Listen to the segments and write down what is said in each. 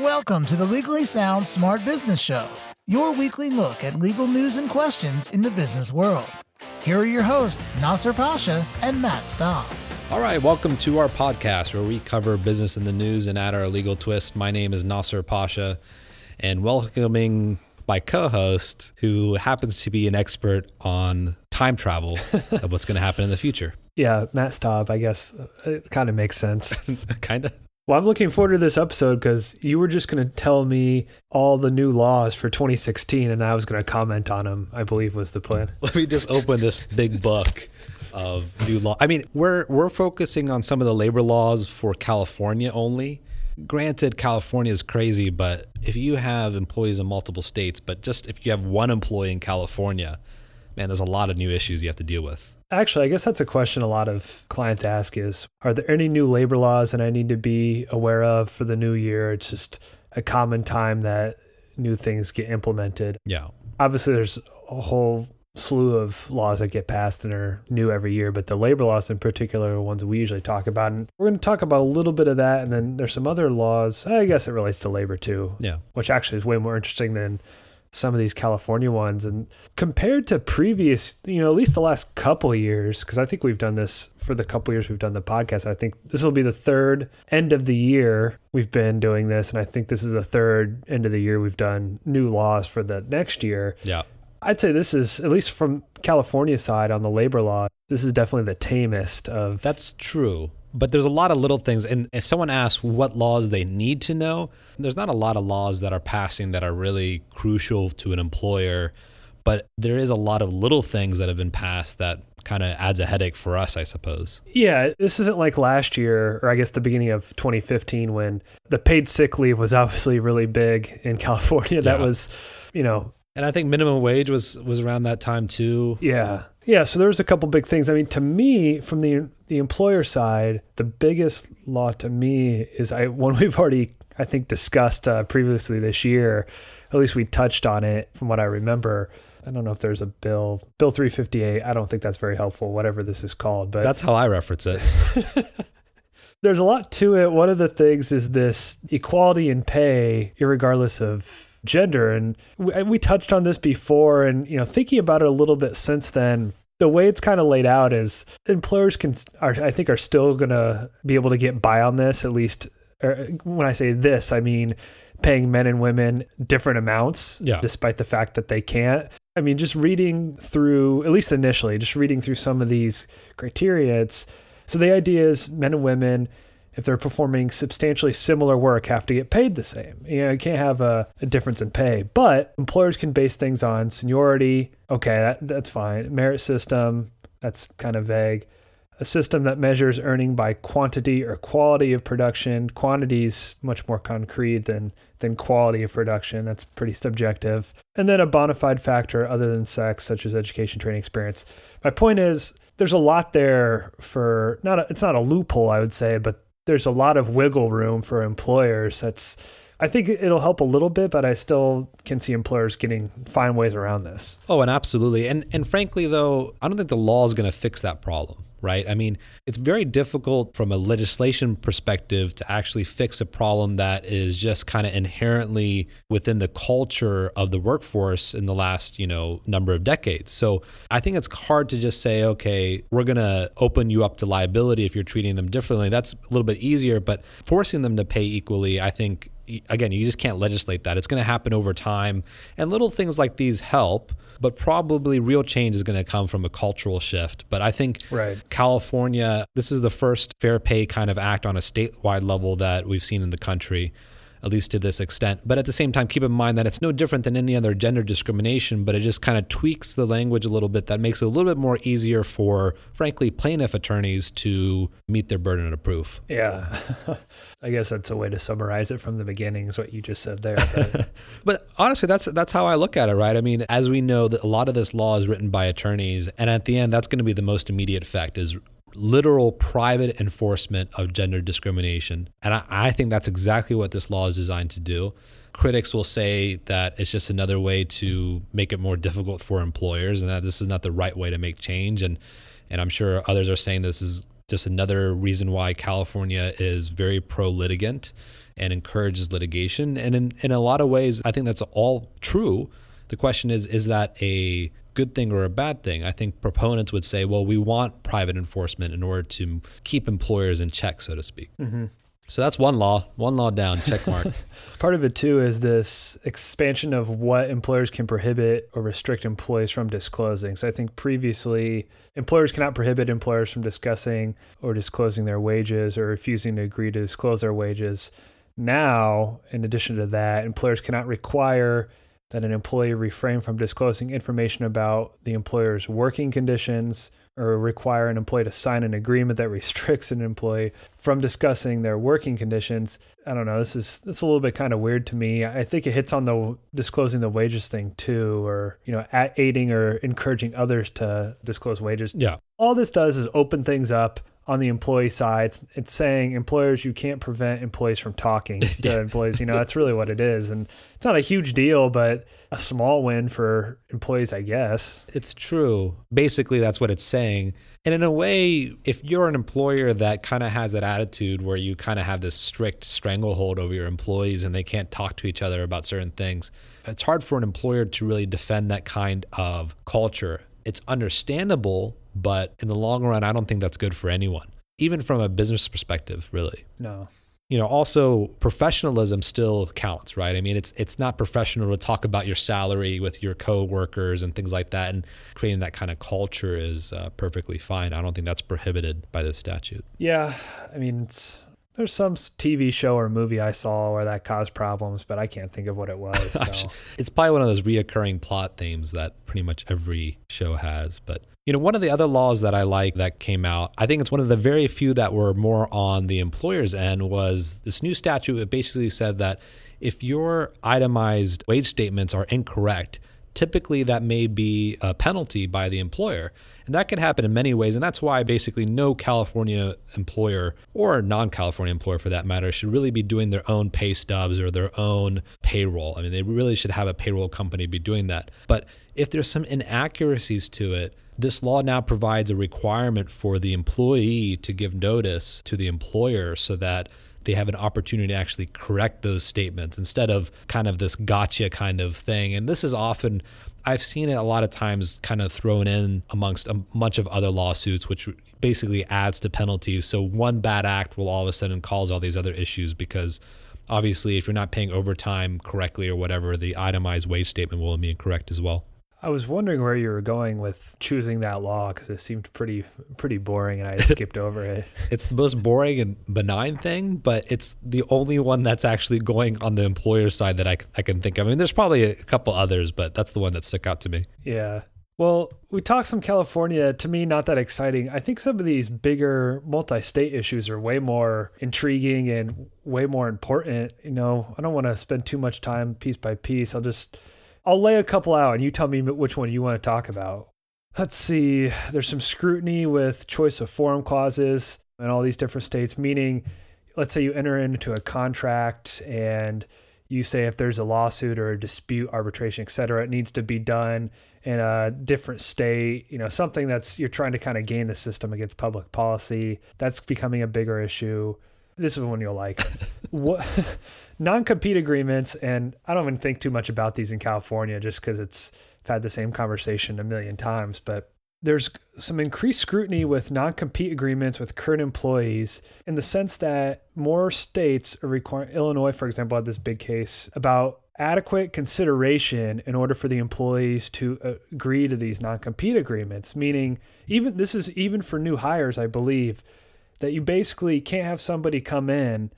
Welcome to the Legally Sound Smart Business Show, your weekly look at legal news and questions in the business world. Here are your hosts, Nasser Pasha and Matt Staub. All right, welcome to our podcast where we cover business in the news and add our legal twist. My name is Nasser Pasha, and welcoming my co-host, who happens to be an expert on time travel of what's going to happen in the future. Yeah, Matt Staub, I guess it kind of makes sense. kind of. Well, I'm looking forward to this episode because you were just going to tell me all the new laws for 2016, and I was going to comment on them. I believe was the plan. Let me just open this big book of new law. I mean, we're we're focusing on some of the labor laws for California only. Granted, California is crazy, but if you have employees in multiple states, but just if you have one employee in California, man, there's a lot of new issues you have to deal with. Actually, I guess that's a question a lot of clients ask is are there any new labor laws that I need to be aware of for the new year? It's just a common time that new things get implemented. Yeah. Obviously there's a whole slew of laws that get passed and are new every year, but the labor laws in particular are ones we usually talk about. And we're going to talk about a little bit of that. And then there's some other laws. I guess it relates to labor too. Yeah. Which actually is way more interesting than some of these California ones. And compared to previous, you know, at least the last couple years, because I think we've done this for the couple years we've done the podcast. I think this will be the third end of the year we've been doing this. And I think this is the third end of the year we've done new laws for the next year. Yeah. I'd say this is, at least from California side on the labor law, this is definitely the tamest of. That's true. But there's a lot of little things. And if someone asks what laws they need to know, there's not a lot of laws that are passing that are really crucial to an employer. But there is a lot of little things that have been passed that kind of adds a headache for us, I suppose. Yeah, this isn't like last year, or I guess the beginning of 2015 when the paid sick leave was obviously really big in California. That Yeah. was, you know, And I think minimum wage was was around that time too. Yeah. Yeah, so there's a couple big things. I mean, to me, from the the employer side, the biggest law to me is I one we've already I think discussed uh, previously this year. At least we touched on it from what I remember. I don't know if there's a bill, Bill 358. I don't think that's very helpful, whatever this is called. But That's how I reference it. there's a lot to it. One of the things is this equality in pay, regardless of gender. And we, we touched on this before, and you know, thinking about it a little bit since then. The way it's kind of laid out is employers can, are, I think, are still going to be able to get by on this. At least, or when I say this, I mean paying men and women different amounts, Yeah. despite the fact that they can't. I mean, just reading through, at least initially, just reading through some of these criteria, it's so the idea is men and women, if they're performing substantially similar work, have to get paid the same. You know, you can't have a, a difference in pay, but employers can base things on seniority. Okay, that, that's fine. Merit system, that's kind of vague. A system that measures earning by quantity or quality of production. Quantity is much more concrete than than quality of production. That's pretty subjective. And then a bona fide factor other than sex, such as education, training, experience. My point is, there's a lot there for not. A, it's not a loophole, I would say, but there's a lot of wiggle room for employers. That's I think it'll help a little bit, but I still can see employers getting find ways around this. Oh, and absolutely. And and frankly though, I don't think the law is going to fix that problem, right? I mean, it's very difficult from a legislation perspective to actually fix a problem that is just kind of inherently within the culture of the workforce in the last, you know, number of decades. So, I think it's hard to just say, okay, we're going to open you up to liability if you're treating them differently. That's a little bit easier, but forcing them to pay equally, I think again, you just can't legislate that. It's going to happen over time. And little things like these help, but probably real change is going to come from a cultural shift. But I think Right. California, this is the first fair pay kind of act on a statewide level that we've seen in the country. At least to this extent. But at the same time, keep in mind that it's no different than any other gender discrimination, but it just kind of tweaks the language a little bit that makes it a little bit more easier for, frankly, plaintiff attorneys to meet their burden of proof. Yeah, I guess that's a way to summarize it from the beginning. Is what you just said there. But But honestly, that's that's how I look at it, right? I mean, as we know, that a lot of this law is written by attorneys, and at the end, that's going to be the most immediate effect is literal private enforcement of gender discrimination. And I, I think that's exactly what this law is designed to do. Critics will say that it's just another way to make it more difficult for employers, and that this is not the right way to make change. And and I'm sure others are saying this is just another reason why California is very pro litigant and encourages litigation. And in, in a lot of ways, I think that's all true. The question is, is that a good thing or a bad thing? I think proponents would say, well, we want private enforcement in order to keep employers in check, so to speak. Mm-hmm. So that's one law, one law down, check mark. Part of it too is this expansion of what employers can prohibit or restrict employees from disclosing. So I think previously employers cannot prohibit employers from discussing or disclosing their wages or refusing to agree to disclose their wages. Now, in addition to that, employers cannot require that an employee refrain from disclosing information about the employer's working conditions or require an employee to sign an agreement that restricts an employee from discussing their working conditions. I don't know. This is this a little bit kind of weird to me. I think it hits on the disclosing the wages thing too, or you know, aiding or encouraging others to disclose wages. Yeah. All this does is open things up on the employee side. It's saying employers, you can't prevent employees from talking to employees. You know, that's really what it is. And it's not a huge deal, but a small win for employees, I guess. It's true. Basically, that's what it's saying. And in a way, if you're an employer that kind of has that attitude where you kind of have this strict stranglehold over your employees and they can't talk to each other about certain things, it's hard for an employer to really defend that kind of culture. It's understandable but in the long run, I don't think that's good for anyone, even from a business perspective, really. No. You know, also professionalism still counts, right? I mean, it's it's not professional to talk about your salary with your coworkers and things like that, and creating that kind of culture is uh, perfectly fine. I don't think that's prohibited by this statute. Yeah, I mean, there's some TV show or movie I saw where that caused problems, but I can't think of what it was. So. it's probably one of those reoccurring plot themes that pretty much every show has. But you know, one of the other laws that I like that came out, I think it's one of the very few that were more on the employer's end, was this new statute. It basically said that if your itemized wage statements are incorrect, typically that may be a penalty by the employer. And that can happen in many ways. And that's why basically no California employer or non California employer for that matter should really be doing their own pay stubs or their own payroll. I mean, they really should have a payroll company be doing that. But if there's some inaccuracies to it, this law now provides a requirement for the employee to give notice to the employer so that they have an opportunity to actually correct those statements instead of kind of this gotcha kind of thing. And this is often, I've seen it a lot of times kind of thrown in amongst a bunch of other lawsuits, which basically adds to penalties. So one bad act will all of a sudden cause all these other issues because obviously if you're not paying overtime correctly or whatever, the itemized wage statement will be incorrect as well. I was wondering where you were going with choosing that law because it seemed pretty pretty boring, and I skipped over it. It's the most boring and benign thing, but it's the only one that's actually going on the employer side that I, I can think of. I mean, there's probably a couple others, but that's the one that stuck out to me. Yeah. Well, we talked some California. To me, not that exciting. I think some of these bigger multi-state issues are way more intriguing and way more important. You know, I don't want to spend too much time piece by piece. I'll just I'll lay a couple out and you tell me which one you want to talk about. Let's see. There's some scrutiny with choice of forum clauses in all these different states, meaning, let's say you enter into a contract and you say if there's a lawsuit or a dispute, arbitration, et cetera, it needs to be done in a different state, you know, something that's you're trying to kind of gain the system against public policy. That's becoming a bigger issue. This is one you'll like. what non-compete agreements, and I don't even think too much about these in California, just because it's I've had the same conversation a million times. But there's some increased scrutiny with non-compete agreements with current employees in the sense that more states are requiring Illinois, for example, had this big case about adequate consideration in order for the employees to uh, agree to these non-compete agreements meaning even this is even for new hires i believe that you basically can't have somebody come in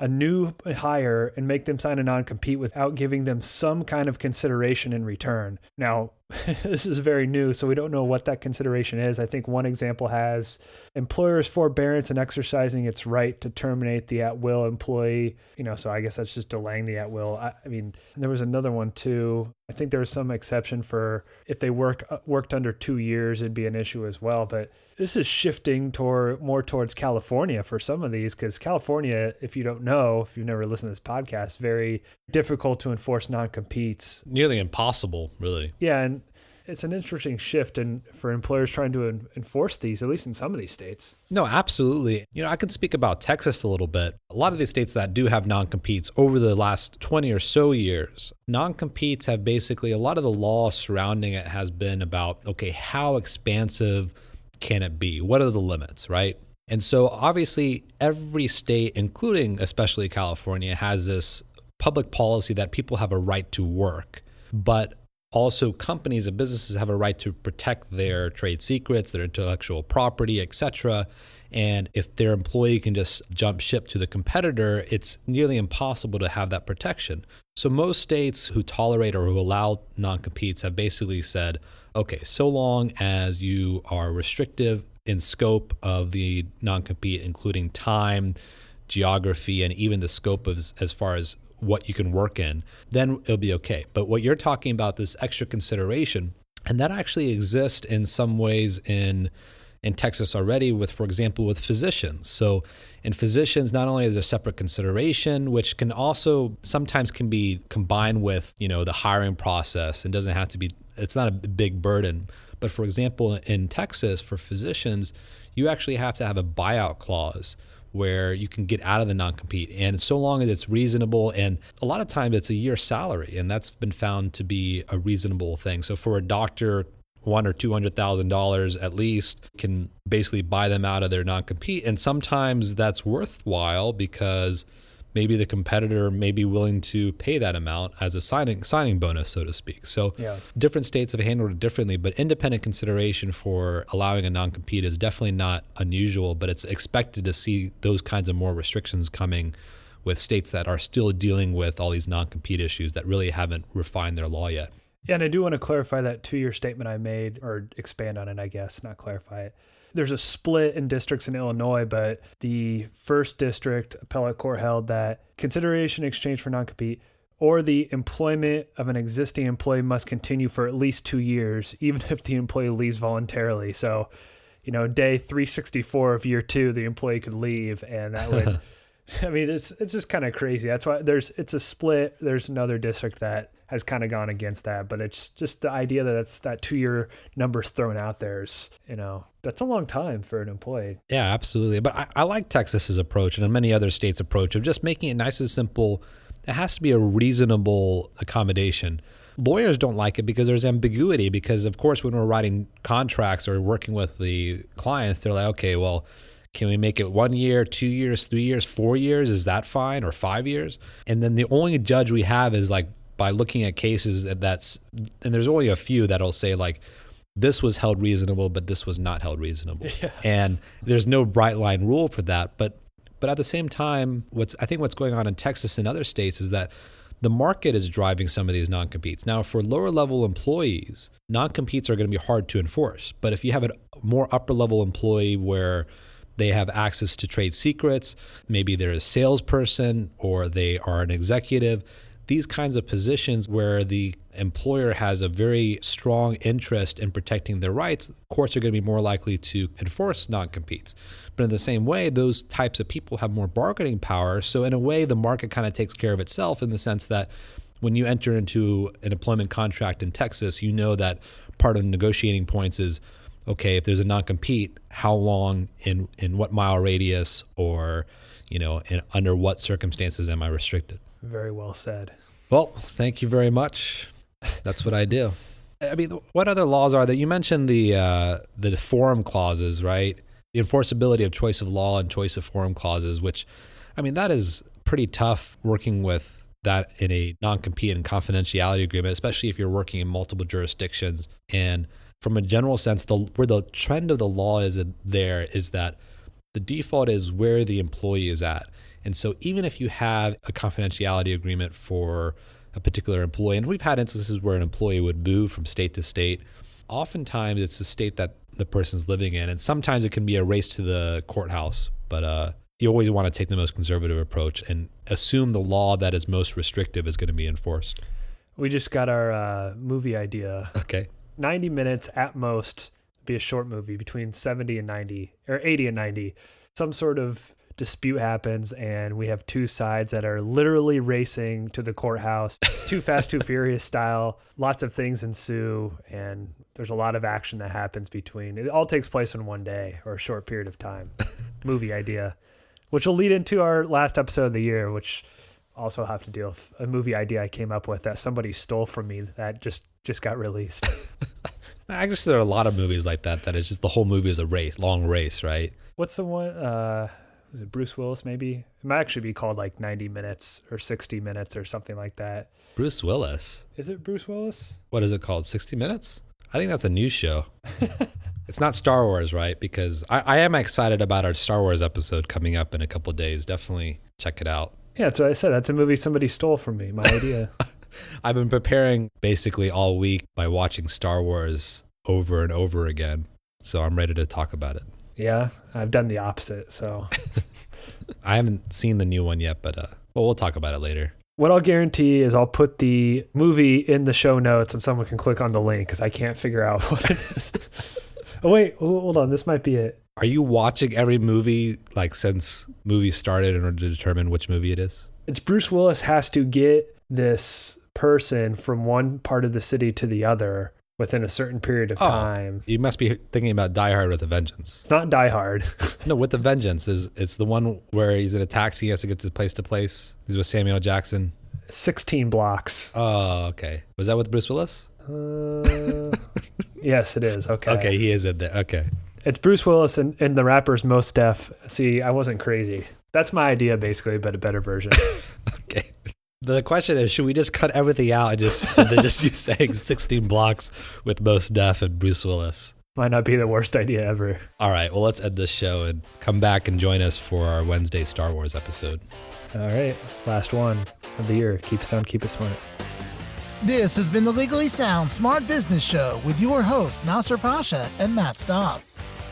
a new hire and make them sign a non compete without giving them some kind of consideration in return. Now, this is very new, so we don't know what that consideration is. I think one example has employer's forbearance in exercising its right to terminate the at will employee. You know, so I guess that's just delaying the at will. I, I mean, there was another one too. I think there was some exception for if they work worked under two years, it'd be an issue as well. But this is shifting toward more towards California for some of these because California, if you don't know, if you've never listened to this podcast, very difficult to enforce non competes. Nearly impossible, really. Yeah, and it's an interesting shift in for employers trying to enforce these, at least in some of these states. No, absolutely. You know, I can speak about Texas a little bit. A lot of these states that do have non competes over the last 20 or so years, non competes have basically a lot of the law surrounding it has been about okay, how expansive can it be? What are the limits, right? And so obviously, every state, including especially California, has this public policy that people have a right to work. But also companies and businesses have a right to protect their trade secrets, their intellectual property, etc. And if their employee can just jump ship to the competitor, it's nearly impossible to have that protection. So most states who tolerate or who allow non-competes have basically said, okay, so long as you are restrictive in scope of the non-compete, including time, geography, and even the scope of as far as what you can work in, then it'll be okay. But what you're talking about, this extra consideration, and that actually exists in some ways in in Texas already with, for example, with physicians. So in physicians, not only is a separate consideration, which can also sometimes can be combined with, you know, the hiring process and doesn't have to be it's not a big burden. But for example, in Texas for physicians, you actually have to have a buyout clause where you can get out of the non compete. And so long as it's reasonable, and a lot of times it's a year salary, and that's been found to be a reasonable thing. So for a doctor, one or two hundred thousand dollars at least can basically buy them out of their non compete. And sometimes that's worthwhile because maybe the competitor may be willing to pay that amount as a signing signing bonus, so to speak. So yeah. different states have handled it differently, but independent consideration for allowing a non compete is definitely not unusual, but it's expected to see those kinds of more restrictions coming with states that are still dealing with all these non compete issues that really haven't refined their law yet. Yeah, and I do want to clarify that two year statement I made, or expand on it, I guess, not clarify it there's a split in districts in Illinois, but the first district appellate court held that consideration exchange for non compete or the employment of an existing employee must continue for at least two years, even if the employee leaves voluntarily. So, you know, day 364 of year two, the employee could leave, and that would. I mean, it's it's just kind of crazy. That's why there's it's a split. There's another district that has kind of gone against that. But it's just the idea that that's that two year numbers thrown out there is, you know, that's a long time for an employee. Yeah, absolutely. But I, I like Texas's approach and many other states' approach of just making it nice and simple. It has to be a reasonable accommodation. Lawyers don't like it because there's ambiguity. Because, of course, when we're writing contracts or working with the clients, they're like, okay, well, can we make it one year, two years, three years, four years? Is that fine? Or five years? And then the only judge we have is like by looking at cases that that's and there's only a few that'll say like this was held reasonable but this was not held reasonable yeah. and there's no bright line rule for that but but at the same time what's i think what's going on in texas and other states is that the market is driving some of these non-competes now for lower level employees non-competes are going to be hard to enforce but if you have a more upper level employee where they have access to trade secrets maybe they're a salesperson or they are an executive these kinds of positions where the employer has a very strong interest in protecting their rights, courts are going to be more likely to enforce non competes. But in the same way, those types of people have more bargaining power. So, in a way, the market kind of takes care of itself in the sense that when you enter into an employment contract in Texas, you know that part of the negotiating points is okay, if there's a non compete, how long in, in what mile radius or you know, in, under what circumstances am I restricted? Very well said. Well, thank you very much. That's what I do. I mean, what other laws are there? You mentioned the uh, the forum clauses, right? The enforceability of choice of law and choice of forum clauses, which, I mean, that is pretty tough working with that in a non-compete and confidentiality agreement, especially if you're working in multiple jurisdictions. And from a general sense, the where the trend of the law is there is that the default is where the employee is at. And so even if you have a confidentiality agreement for a particular employee, and we've had instances where an employee would move from state to state, oftentimes it's the state that the person's living in. And sometimes it can be a race to the courthouse, but uh, you always want to take the most conservative approach and assume the law that is most restrictive is going to be enforced. We just got our uh, movie idea. Okay. 90 minutes at most, be a short movie between 70 and 90, or 80 and 90. Some sort of dispute happens and we have two sides that are literally racing to the courthouse, too fast, too furious style. Lots of things ensue and there's a lot of action that happens between. It all takes place in one day or a short period of time. Movie idea, which will lead into our last episode of the year, which also have to deal with a movie idea I came up with that somebody stole from me that just just got released. I guess there are a lot of movies like that that it's just the whole movie is a race, long race, right? What's the one? Uh, was it Bruce Willis? Maybe it might actually be called like 90 minutes or 60 minutes or something like that. Bruce Willis. Is it Bruce Willis? What is it called? 60 Minutes? I think that's a news show. it's not Star Wars, right? Because I, I am excited about our Star Wars episode coming up in a couple days. Definitely check it out. Yeah, that's what I said. That's a movie somebody stole from me. My idea. I've been preparing basically all week by watching Star Wars over and over again. So I'm ready to talk about it. yeah, I've done the opposite. So I haven't seen the new one yet, but uh, well, we'll talk about it later. what I'll guarantee is I'll put the movie in the show notes and someone can click on the link because I can't figure out what it is. oh wait, hold on. This might be it. Are you watching every movie like since movies started in order to determine which movie it is? It's Bruce Willis has to get this person from one part of the city to the other within a certain period of Oh. time. You must be thinking about Die Hard with a Vengeance. It's not Die Hard. No, with the Vengeance is it's the one where he's in a taxi, he has to get to place to place. He's with Samuel Jackson. 16 blocks. Oh, okay. Was that with Bruce Willis? Uh, yes, it is. Okay. Okay, he is in there. Okay. It's Bruce Willis and, and the rapper's Mos Def. See, I wasn't crazy. That's my idea, basically, but a better version. Okay. The question is, should we just cut everything out and just and then just you saying 16 blocks with Mos Def and Bruce Willis? Might not be the worst idea ever. All right, well, let's end this show and come back and join us for our Wednesday Star Wars episode. All right. Last one of the year. Keep it sound, keep it smart. This has been the Legally Sound Smart Business Show with your hosts Nasser Pasha and Matt Staub.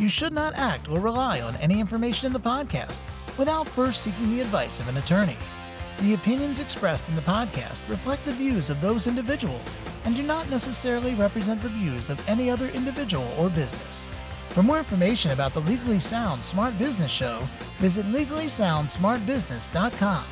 You should not act or rely on any information in the podcast without first seeking the advice of an attorney. The opinions expressed in the podcast reflect the views of those individuals and do not necessarily represent the views of any other individual or business. For more information about the Legally Sound Smart Business Show, visit legallysoundsmartbusiness.com.